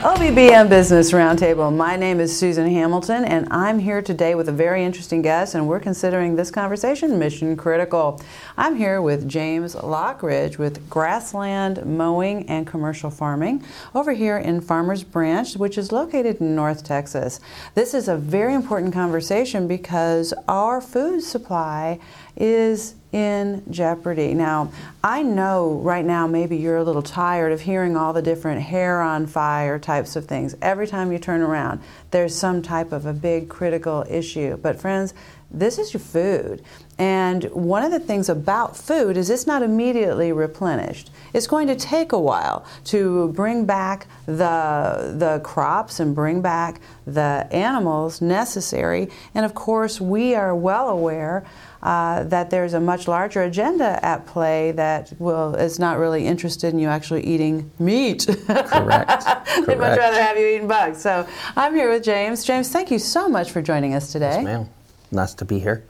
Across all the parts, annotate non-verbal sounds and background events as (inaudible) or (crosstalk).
OBBM Business Roundtable. My name is Susan Hamilton, and I'm here today with a very interesting guest, and we're considering this conversation mission critical. I'm here with James Lockridge with Grassland Mowing and Commercial Farming over here in Farmers Branch, which is located in North Texas. This is a very important conversation because our food supply is in jeopardy. Now, I know right now maybe you're a little tired of hearing all the different hair on fire types of things. Every time you turn around, there's some type of a big critical issue. But, friends, this is your food. And one of the things about food is it's not immediately replenished. It's going to take a while to bring back the, the crops and bring back the animals necessary. And of course, we are well aware uh, that there's a much larger agenda at play that will is not really interested in you actually eating meat. (laughs) Correct. (laughs) They'd much rather have you eating bugs. So I'm here with James. James, thank you so much for joining us today. Yes, ma'am. Nice to be here.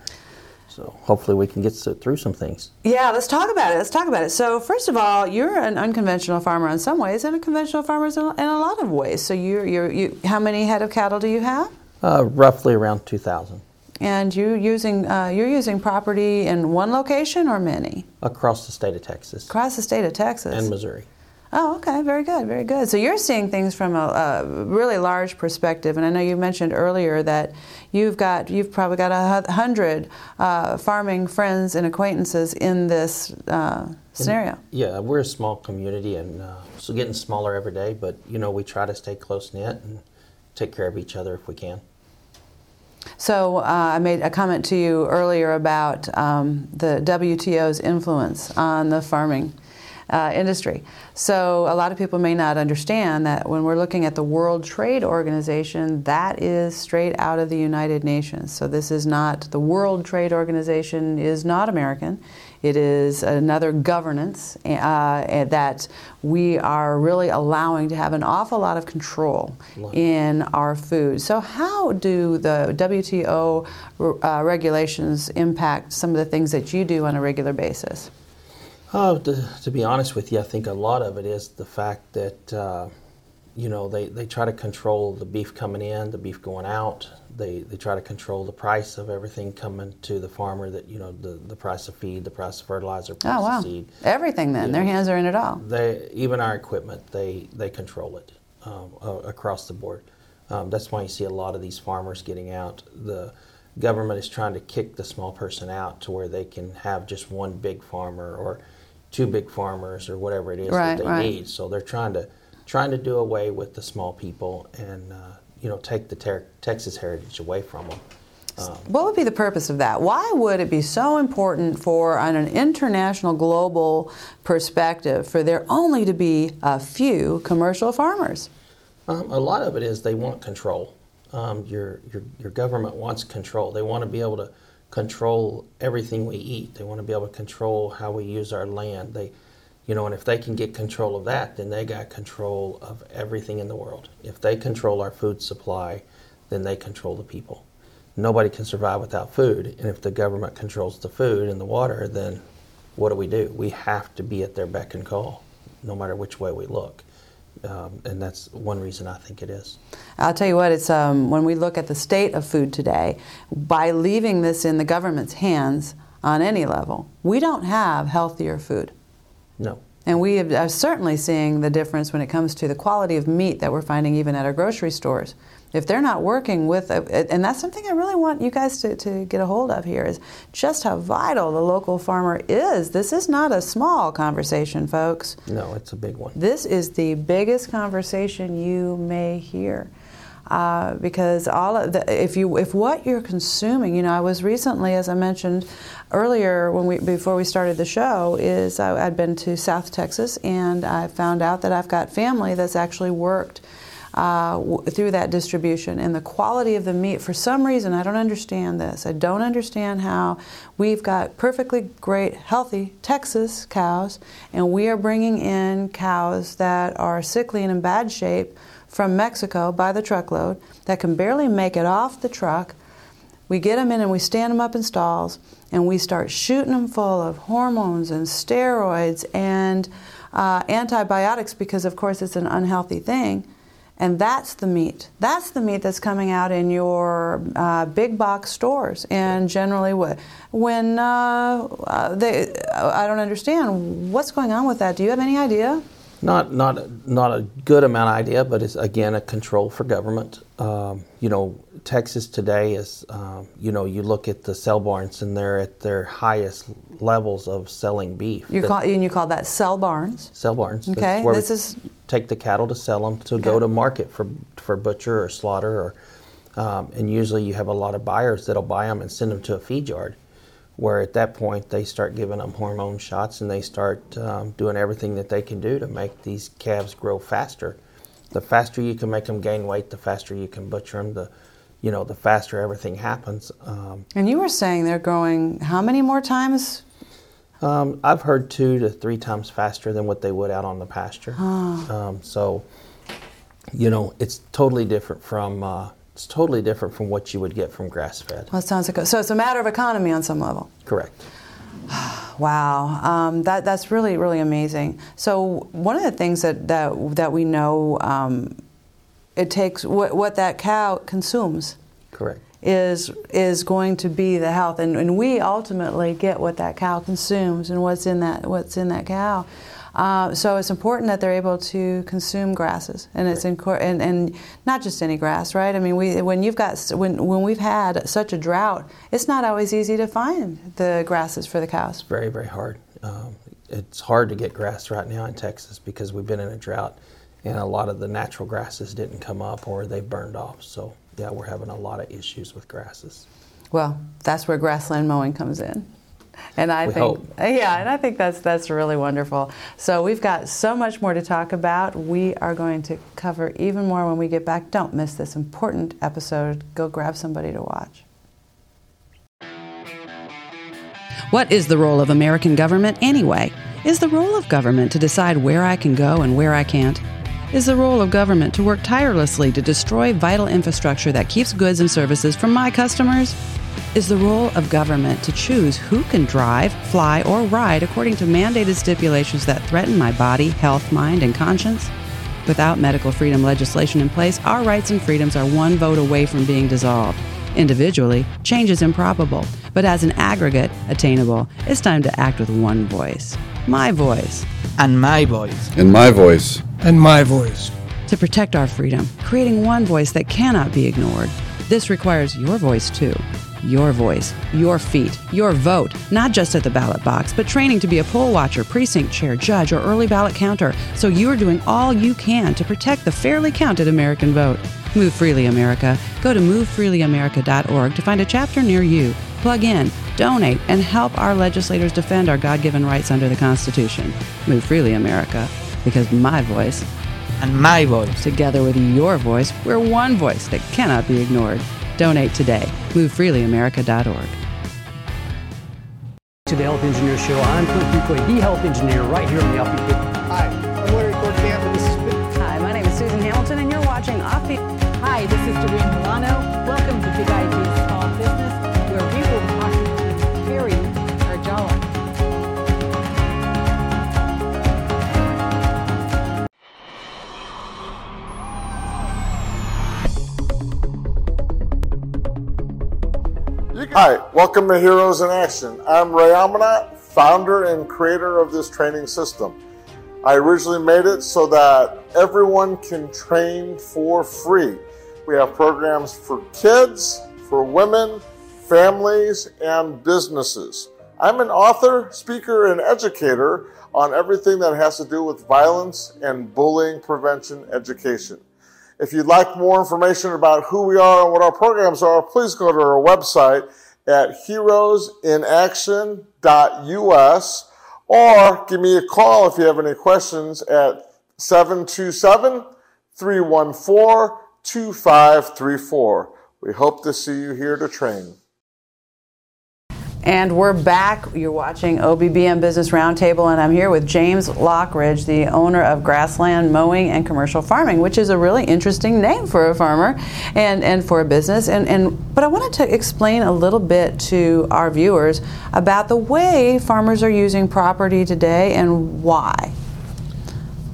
So hopefully we can get through some things. Yeah, let's talk about it. Let's talk about it. So first of all, you're an unconventional farmer in some ways, and a conventional farmer in a lot of ways. So you're, you're you, how many head of cattle do you have? Uh, roughly around two thousand and you using uh, you're using property in one location or many across the state of Texas. Across the state of Texas and Missouri. Oh, okay, very good, very good. So you're seeing things from a, a, really large perspective, and I know you mentioned earlier that you've got you've probably got a hundred uh, farming friends and acquaintances in this uh, scenario. And, yeah, we're a small community, and uh, so getting smaller every day. But you know, we try to stay close knit and take care of each other if we can. So uh, I made a comment to you earlier about um, the WTO's influence on the farming uh, industry. So a lot of people may not understand that when we're looking at the World Trade Organization, that is straight out of the United Nations. So this is not the World Trade Organization is not American. It is another governance uh, that we are really allowing to have an awful lot of control in our food. So, how do the WTO uh, regulations impact some of the things that you do on a regular basis? Uh, to, to, be honest with you, I think a lot of it is the fact that uh, you know they, they try to control the beef coming in, the beef going out. They, they try to control the price of everything coming to the farmer. That you know the, the price of feed, the price of fertilizer, price oh, wow. of seed. Everything then, you their know, hands are in it all. They even our equipment, they they control it um, uh, across the board. Um, that's why you see a lot of these farmers getting out. The government is trying to kick the small person out to where they can have just one big farmer or two big farmers or whatever it is right, that they right. need. So they're trying to trying to do away with the small people and uh, you know take the ter- Texas heritage away from them. Um, what would be the purpose of that? Why would it be so important for, on an international, global perspective, for there only to be a few commercial farmers? Um, a lot of it is they want control. Um, your, your, your government wants control. They want to be able to control everything we eat. They want to be able to control how we use our land. They, you know, and if they can get control of that, then they got control of everything in the world. If they control our food supply, then they control the people. Nobody can survive without food, and if the government controls the food and the water, then what do we do? We have to be at their beck and call, no matter which way we look. Um, and that's one reason I think it is. I'll tell you what, it's um, when we look at the state of food today, by leaving this in the government's hands on any level, we don't have healthier food. No. And we are certainly seeing the difference when it comes to the quality of meat that we're finding even at our grocery stores if they're not working with, a, and that's something I really want you guys to, to get a hold of here, is just how vital the local farmer is. This is not a small conversation, folks. No, it's a big one. This is the biggest conversation you may hear. Uh, because all of the, if you if what you're consuming, you know, I was recently, as I mentioned earlier when we before we started the show, is I, I'd been to South Texas and I found out that I've got family that's actually worked uh, w- through that distribution and the quality of the meat. For some reason, I don't understand this. I don't understand how we've got perfectly great, healthy Texas cows, and we are bringing in cows that are sickly and in bad shape from Mexico by the truckload that can barely make it off the truck. We get them in and we stand them up in stalls and we start shooting them full of hormones and steroids and uh, antibiotics because, of course, it's an unhealthy thing And that's the meat. That's the meat that's coming out in your uh, big box stores. And generally, what when uh, uh, they, I don't understand what's going on with that. Do you have any idea? Not not not a good amount of idea, but it's again a control for government. Um, you know, Texas today is um, you know you look at the sell barns and they're at their highest levels of selling beef. You call and you call that sell barns. Sell barns. Okay, this is take the cattle to sell them to Okay. go to market for for butcher or slaughter or um, and usually you have a lot of buyers that'll buy them and send them to a feed yard where at that point they start giving them hormone shots and they start um, doing everything that they can do to make these calves grow faster the faster you can make them gain weight the faster you can butcher them the you know the faster everything happens um, And you were saying they're growing how many more times? Um, I've heard two to three times faster than what they would out on the pasture. Um, so, you know, it's totally different from uh, it's totally different from what you would get from grass fed. Well, sounds like a, so. It's a matter of economy on some level. Correct. (sighs) Wow, um, that that's really really amazing. So one of the things that that that we know um, it takes what what that cow consumes Correct. is is going to be the health, and, and we ultimately get what that cow consumes and what's in that what's in that cow. Uh, so it's important that they're able to consume grasses, and it's in, and, and not just any grass, right? I mean, we when you've got when when we've had such a drought, it's not always easy to find the grasses for the cows. Very very hard. Um, it's hard to get grass right now in Texas because we've been in a drought, and a lot of the natural grasses didn't come up or they burned off. So yeah, we're having a lot of issues with grasses. Well, that's where grassland mowing comes in. And I We think hope. yeah, and I think that's that's really wonderful. So we've got so much more to talk about. We are going to cover even more when we get back. Don't miss this important episode. Go grab somebody to watch. What is the role of American government anyway? Is the role of government to decide where I can go and where I can't? Is the role of government to work tirelessly to destroy vital infrastructure that keeps goods and services from my customers? Is the role of government to choose who can drive, fly, or ride according to mandated stipulations that threaten my body, health, mind, and conscience? Without medical freedom legislation in place, our rights and freedoms are one vote away from being dissolved. Individually, change is improbable, but as an aggregate, attainable. It's time to act with one voice. My voice. and my voice. And my voice. and my voice. To protect our freedom, creating one voice that cannot be ignored. This requires your voice too. Your voice, your feet, your vote, not just at the ballot box, but training to be a poll watcher, precinct chair, judge, or early ballot counter, so you are doing all you can to protect the fairly counted American vote. Move Freely America. Go to movefreelyamerica.org to find a chapter near you. Plug in, donate, and help our legislators defend our God given rights under the Constitution. Move Freely America, because my voice And my voice. Together with your voice, we're one voice that cannot be ignored. Donate today. MoveFreelyAmerica.org. to the Health Engineer Show. I'm Clint Buquay, the Health Engineer, right here on the Upbeat Big Hi, I'm Larry Corcamp, and this is Hi, my name is Susan Hamilton, and you're watching Offbeat. Hi, this is Doreen Milano. Hi, welcome to Heroes in Action. I'm Ray Amanat, founder and creator of this training system. I originally made it so that everyone can train for free. We have programs for kids, for women, families, and businesses. I'm an author, speaker, and educator on everything that has to do with violence and bullying prevention education. If you'd like more information about who we are and what our programs are, please go to our website at heroesinaction.us or give me a call if you have any questions at 727 314 2534. We hope to see you here to train. And we're back. You're watching OBBM Business Roundtable, and I'm here with James Lockridge, the owner of Grassland Mowing and Commercial Farming, which is a really interesting name for a farmer and, and for a business. And, and but I wanted to explain a little bit to our viewers about the way farmers are using property today and why.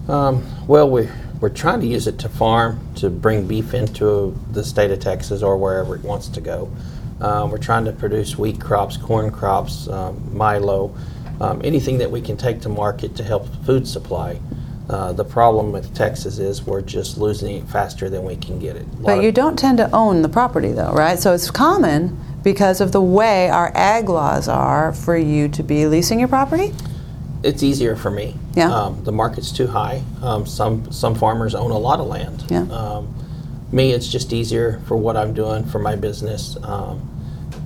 Um, Well, we, we're trying to use it to farm, to bring beef into the state of Texas or wherever it wants to go. Uh, we're trying to produce wheat crops, corn crops, um, milo, um, anything that we can take to market to help food supply. Uh, the problem with Texas is we're just losing it faster than we can get it. But you don't tend to own the property, though, right? So it's common because of the way our ag laws are for you to be leasing your property. it's easier for me. Yeah. Um, the market's too high. Um, some some farmers own a lot of land. Yeah. Um, me, it's just easier for what I'm doing for my business. Um,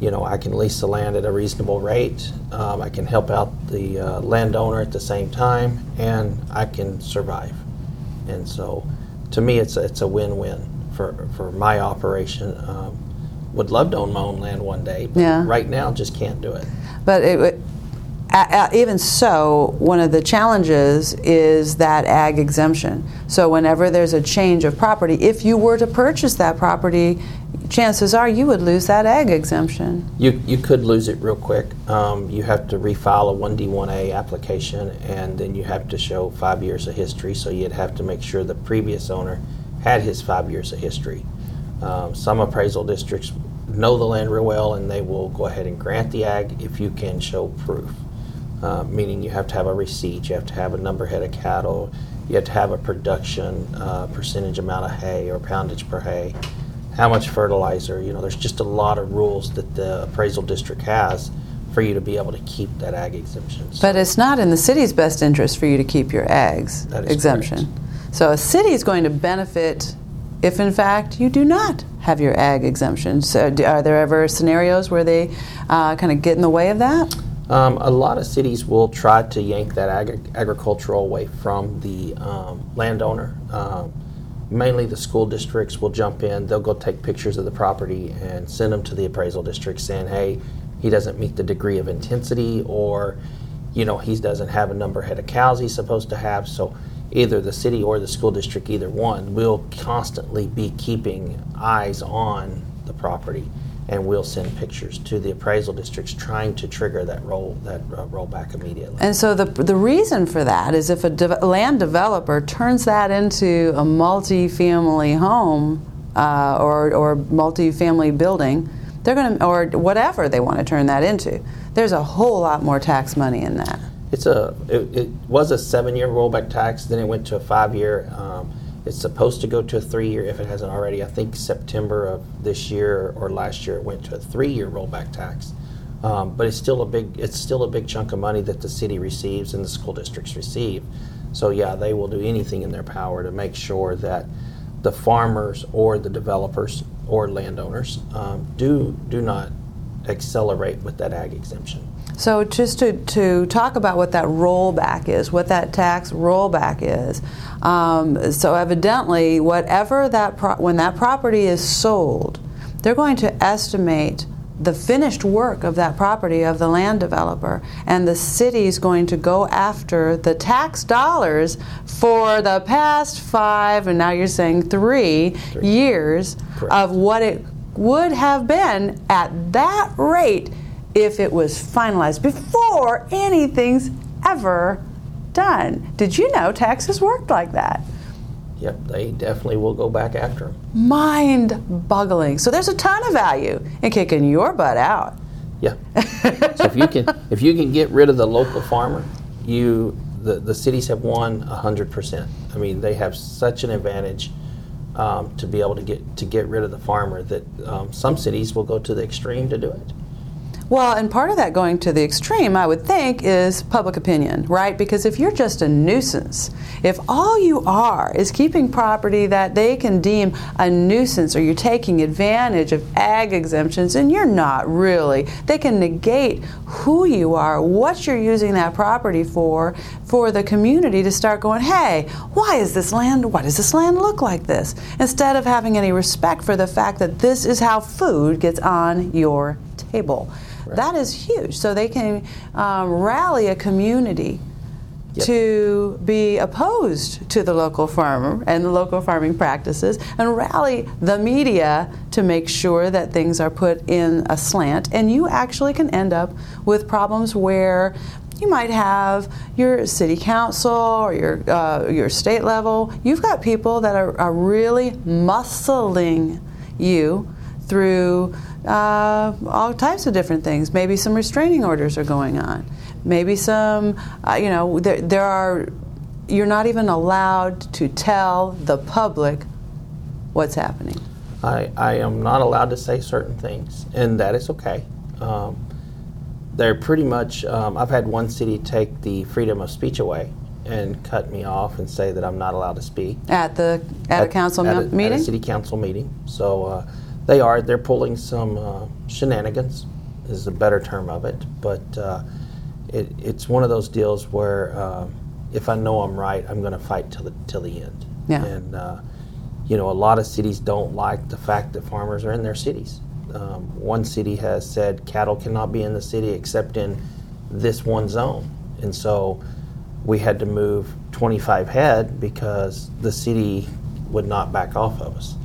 you know, I can lease the land at a reasonable rate. Um, I can help out the uh, landowner at the same time, and I can survive. And so, to me, it's a, it's a win-win for for my operation. Um, would love to own my own land one day, but Yeah. right now just can't do it. But it, it- a- a- even so, one of the challenges is that ag exemption. So whenever there's a change of property, if you were to purchase that property, chances are you would lose that ag exemption. You, you could lose it real quick. Um, you have to refile a 1D1A application and then you have to show five years of history. So you'd have to make sure the previous owner had his five years of history. Um, some appraisal districts know the land real well and they will go ahead and grant the ag if you can show proof. Uh, meaning you have to have a receipt, you have to have a number head of cattle, you have to have a production uh, percentage amount of hay or poundage per hay, how much fertilizer. You know, there's just a lot of rules that the appraisal district has for you to be able to keep that ag exemption. So But it's not in the city's best interest for you to keep your ags exemption. So a city is going to benefit if, in fact, you do not have your ag exemption. So do, are there ever scenarios where they uh, kind of get in the way of that? Um, a lot of cities will try to yank that agri- agricultural away from the um, landowner. Um, mainly the school districts will jump in. They'll go take pictures of the property and send them to the appraisal district saying, hey, he doesn't meet the degree of intensity or, you know, he doesn't have a number head of cows he's supposed to have. So either the city or the school district, either one, will constantly be keeping eyes on the property and we'll send pictures to the appraisal districts trying to trigger that roll that uh, rollback immediately. And so the, the reason for that is if a de- land developer turns that into a multi-family home uh, or, or multi-family building, they're going to, or whatever they want to turn that into, there's a whole lot more tax money in that. It's a it, it was a seven year rollback tax, then it went to a five year. Um, it's supposed to go to a three year if it hasn't already. I think September of this year or last year it went to a three year rollback tax. Um, but it's still a big it's still a big chunk of money that the city receives and the school districts receive. So yeah, they will do anything in their power to make sure that the farmers or the developers or landowners um, do do not accelerate with that ag exemption. So just to, to talk about what that rollback is, what that tax rollback is. Um, so evidently, whatever that pro- when that property is sold, they're going to estimate the finished work of that property of the land developer, and the city is going to go after the tax dollars for the past five, and now you're saying three, years Correct. of what it would have been at that rate if it was finalized before anything's ever done. Did you know taxes worked like that? Yep, they definitely will go back after them. Mind boggling. So there's a ton of value in kicking your butt out. Yeah. (laughs) so if you can if you can get rid of the local farmer, you the, the cities have won hundred percent. I mean, they have such an advantage um, to be able to get to get rid of the farmer that um, some cities will go to the extreme to do it. Well, and part of that going to the extreme, I would think, is public opinion, right? Because if you're just a nuisance, if all you are is keeping property that they can deem a nuisance or you're taking advantage of ag exemptions, and you're not really, they can negate who you are, what you're using that property for, for the community to start going, hey, why is this land, why does this land look like this? Instead of having any respect for the fact that this is how food gets on your table. That is huge. So they can um, rally a community Yep. to be opposed to the local farmer and the local farming practices and rally the media to make sure that things are put in a slant. And you actually can end up with problems where you might have your city council or your uh, your state level. You've got people that are, are really muscling you through uh, all types of different things. Maybe some restraining orders are going on. Maybe some, uh, you know, there, there are. You're not even allowed to tell the public what's happening. I, I am not allowed to say certain things, and that is okay. Um, they're pretty much, um, I've had one city take the freedom of speech away and cut me off and say that I'm not allowed to speak. At the at, a council at a, meeting. At a city council meeting. So uh, they are, they're pulling some uh, shenanigans, is a better term of it. But uh, it, it's one of those deals where uh, if I know I'm right, I'm going to fight till the, till the end. Yeah. And, uh, you know, a lot of cities don't like the fact that farmers are in their cities. Um, one city has said cattle cannot be in the city except in this one zone. And so we had to move 25 head because the city would not back off of us.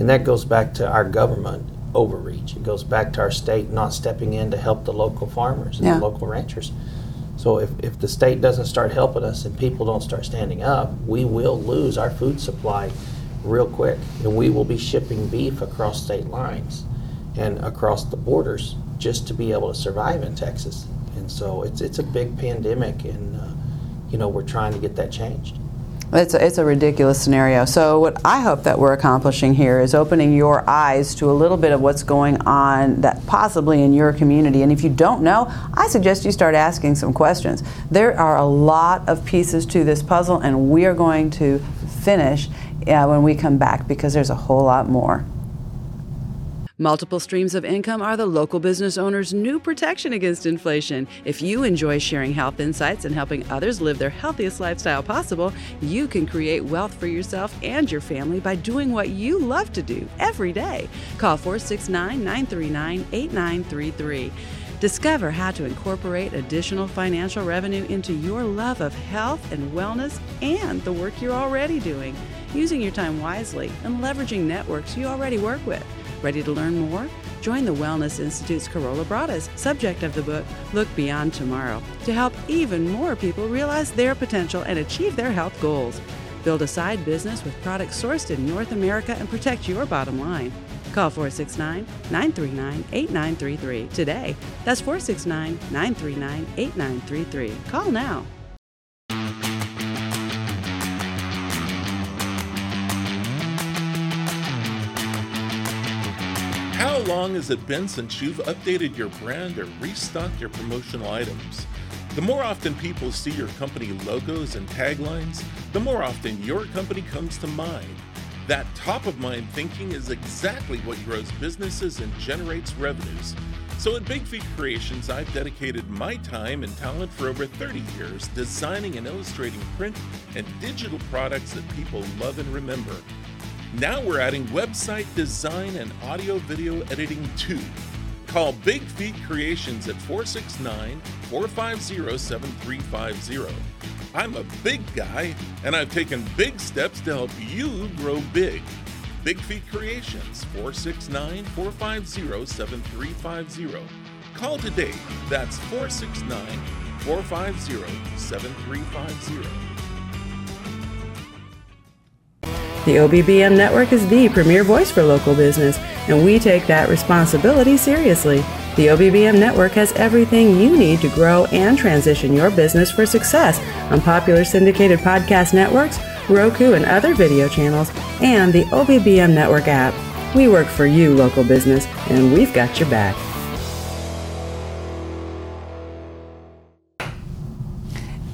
And that goes back to our government overreach. It goes back to our state not stepping in to help the local farmers and Yeah. the local ranchers. So if, if the state doesn't start helping us and people don't start standing up, we will lose our food supply real quick. And we will be shipping beef across state lines and across the borders just to be able to survive in Texas. And so it's, it's a big pandemic and, uh, you know, we're trying to get that changed. It's a, it's a ridiculous scenario. So, what I hope that we're accomplishing here is opening your eyes to a little bit of what's going on that possibly in your community. And if you don't know, I suggest you start asking some questions. There are a lot of pieces to this puzzle, and we are going to finish uh, when we come back because there's a whole lot more. Multiple streams of income are the local business owner's new protection against inflation. If you enjoy sharing health insights and helping others live their healthiest lifestyle possible, you can create wealth for yourself and your family by doing what you love to do every day. Call 469 939 8933. Discover how to incorporate additional financial revenue into your love of health and wellness and the work you're already doing, using your time wisely and leveraging networks you already work with. Ready to learn more? Join the Wellness Institute's Corolla Bradas, subject of the book Look Beyond Tomorrow, to help even more people realize their potential and achieve their health goals. Build a side business with products sourced in North America and protect your bottom line. Call 469 939 8933 today. That's 469 939 8933. Call now. Long has it been since you've updated your brand or restocked your promotional items? The more often people see your company logos and taglines, the more often your company comes to mind. That top of mind thinking is exactly what grows businesses and generates revenues. So at Big Feet Creations, I've dedicated my time and talent for over 30 years designing and illustrating print and digital products that people love and remember. Now we're adding website design and audio video editing too. Call Big Feet Creations at 469 450 7350. I'm a big guy, and I've taken big steps to help you grow big. Big Feet Creations 469 450 7350. Call today. That's 469 450 7350. The OBBM network is the premier voice for local business, and we take that responsibility seriously. The OBBM network has everything you need to grow and transition your business for success on popular syndicated podcast networks, Roku and other video channels, and the OBBM network app. We work for you, local business, and we've got your back.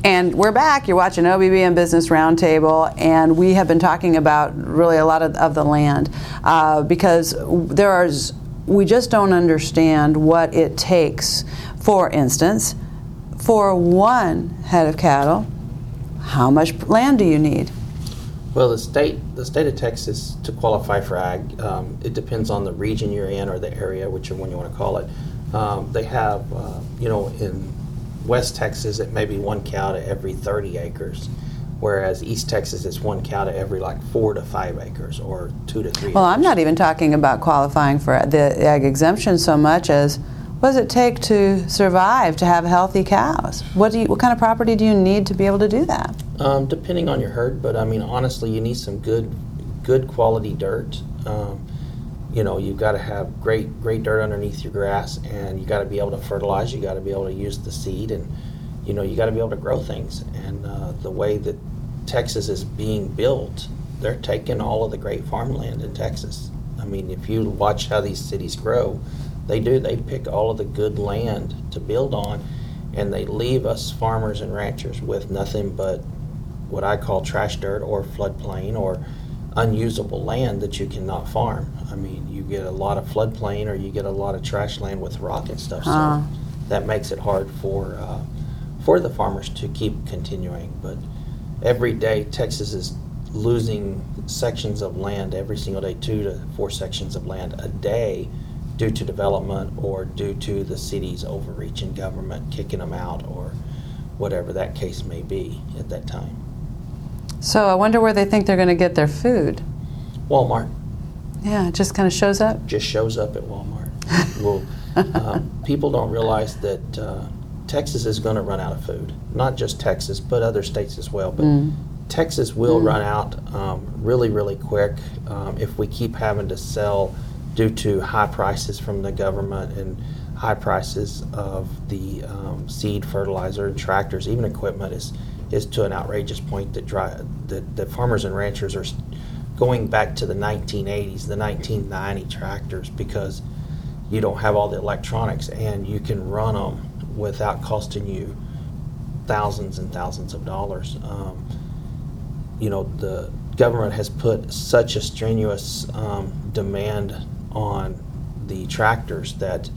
And we're back. You're watching OBBM Business Roundtable, and we have been talking about really a lot of, of the land uh, because there are we just don't understand what it takes. For instance, for one head of cattle, how much land do you need? Well, the state, the state of Texas, to qualify for ag, um, it depends on the region you're in or the area, whichever one you want to call it. Um, they have, uh, you know, in West Texas, it may be one cow to every 30 acres, whereas East Texas, it's one cow to every like four to five acres or two to three. Well, I'm not even talking about qualifying for the ag exemption so much as what does it take to survive to have healthy cows? What do you, what kind of property do you need to be able to do that? Um, depending on your herd, but I mean honestly, you need some good, good quality dirt. Um, you know, you've got to have great, great dirt underneath your grass, and you got to be able to fertilize. You got to be able to use the seed, and you know, you got to be able to grow things. And uh, the way that Texas is being built, they're taking all of the great farmland in Texas. I mean, if you watch how these cities grow, they do. They pick all of the good land to build on, and they leave us farmers and ranchers with nothing but what I call trash dirt or floodplain or unusable land that you cannot farm. I mean, you get a lot of floodplain or you get a lot of trash land with rock and stuff. Ah. So that makes it hard for uh, for the farmers to keep continuing. But every day, Texas is losing sections of land every single day, two to four sections of land a day, due to development or due to the city's overreach in government kicking them out or whatever that case may be at that time. So I wonder where they think they're going to get their food. Walmart Yeah, it just kind of shows up. just shows up at Walmart. (laughs) well, uh, people don't realize that uh, Texas is going to run out of food. Not just Texas, but other states as well. But Texas will run out um, really, really quick um, if we keep having to sell due to high prices from the government and high prices of the um, seed, fertilizer, and tractors, even equipment is is to an outrageous point that dry, that, that farmers and ranchers are going back to the 1980s, the 1990 tractors because you don't have all the electronics and you can run them without costing you thousands and thousands of dollars. Um, you know, the government has put such a strenuous um, demand on the tractors that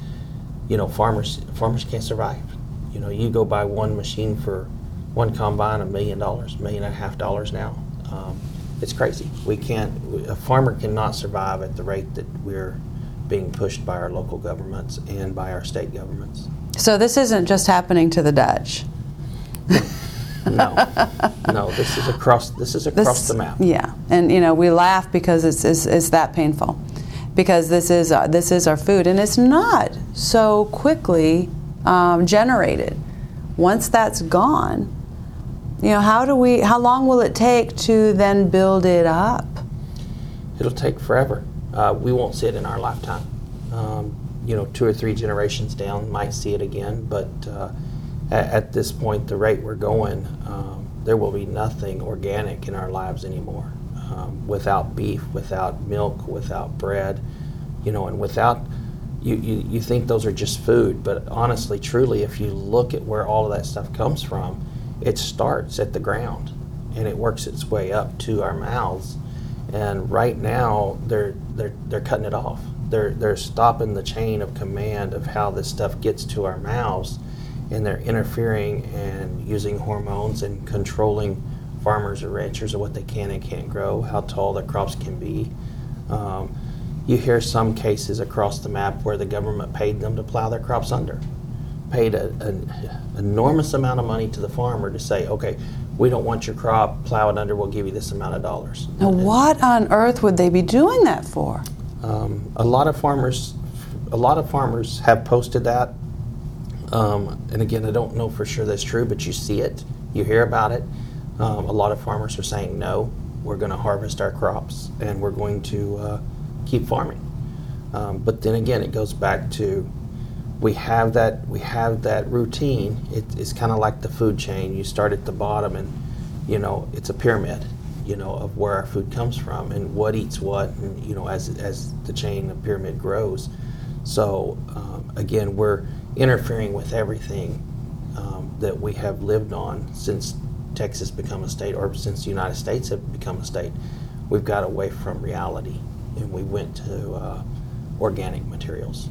you know farmers farmers can't survive. You know, you go buy one machine for one combine a million dollars, million and a half dollars now. Um, it's crazy. We can't. A farmer cannot survive at the rate that we're being pushed by our local governments and by our state governments. So this isn't just happening to the Dutch. No, no. This is across. This is across This- the map. Yeah, and you know we laugh because it's it's, it's that painful, because this is our, this is our food, and it's not so quickly um, generated. Once that's gone, you know how do we? How long will it take to then build it up? It'll take forever. Uh, we won't see it in our lifetime. Um, you know, two or three generations down might see it again, but uh, at, at this point, the rate we're going, um, there will be nothing organic in our lives anymore. Um, without beef, without milk, without bread, you know, and without you, you, you think those are just food, but honestly, truly, if you look at where all of that stuff comes from, it starts at the ground and it works its way up to our mouths. And right now, they're they're they're cutting it off. They're they're stopping the chain of command of how this stuff gets to our mouths, and they're interfering and using hormones and controlling farmers or ranchers of what they can and can't grow, how tall their crops can be. Um, you hear some cases across the map where the government paid them to plow their crops under, paid a, an enormous amount of money to the farmer to say, okay, we don't want your crop, plow it under, we'll give you this amount of dollars. Now, what on earth would they be doing that for? Um, a lot of farmers, a lot of farmers have posted that. Um, and again, I don't know for sure that's true, but you see it, you hear about it. Um, a lot of farmers are saying no. We're going to harvest our crops and we're going to uh, keep farming. Um, but then again, it goes back to we have that we have that routine. It, it's kind of like the food chain. You start at the bottom, and you know it's a pyramid. You know of where our food comes from and what eats what, and you know as as the chain, the pyramid grows. So um, again, we're interfering with everything um, that we have lived on since Texas become a state, or since the United States have become a state. We've got away from reality, and we went to uh, organic materials.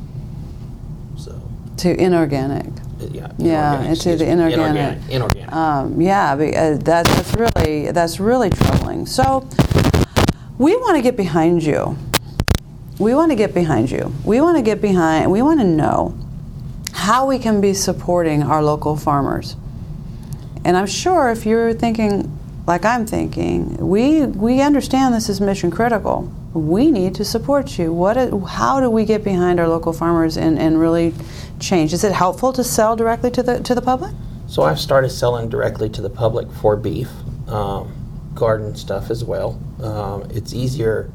So To inorganic. uh, yeah, Yeah, into the inorganic. Inorganic. inorganic. Um, yeah, uh, that, that's really that's really troubling. So we want to get behind you. We want to get behind you. We want to get behind. We want to know how we can be supporting our local farmers. And I'm sure if you're thinking like I'm thinking, we we understand this is mission critical. We need to support you. What? How do we get behind our local farmers and, and really change? Is it helpful to sell directly to the to the public? So I've started selling directly to the public for beef, um, garden stuff as well. Um, it's easier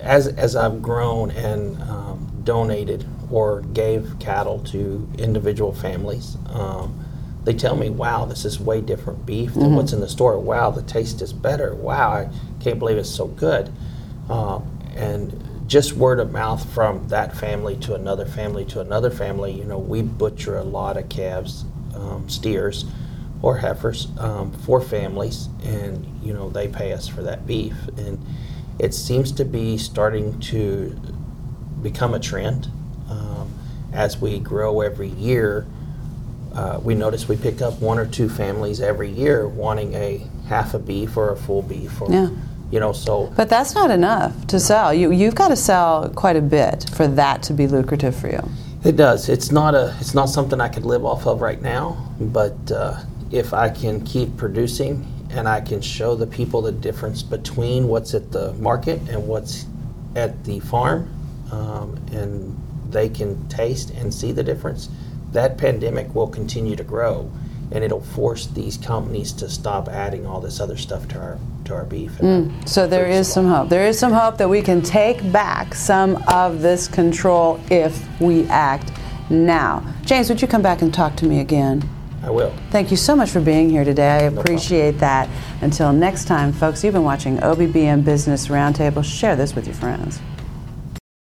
as as I've grown and um, donated or gave cattle to individual families. Um, they tell me, "Wow, this is way different beef than what's in the store. Wow, the taste is better. Wow, I can't believe it's so good." Um, and just word of mouth from that family to another family to another family. You know, we butcher a lot of calves, um, steers, or heifers um, for families, and you know they pay us for that beef, and it seems to be starting to become a trend um, as we grow every year. Uh, we notice we pick up one or two families every year wanting a half a beef or a full beef, or Yeah. you know, so But that's not enough to sell. You you've got to sell quite a bit for that to be lucrative for you. It does. It's not a. It's not something I could live off of right now. But uh, if I can keep producing and I can show the people the difference between what's at the market and what's at the farm, um, and they can taste and see the difference, that pandemic will continue to grow, and it'll force these companies to stop adding all this other stuff to our to our beef. And mm. So there is some hope. There is some hope that we can take back some of this control if we act now. James, would you come back and talk to me again? I will. Thank you so much for being here today. I appreciate that. Until next time, folks, you've been watching OBBM Business Roundtable. Share this with your friends.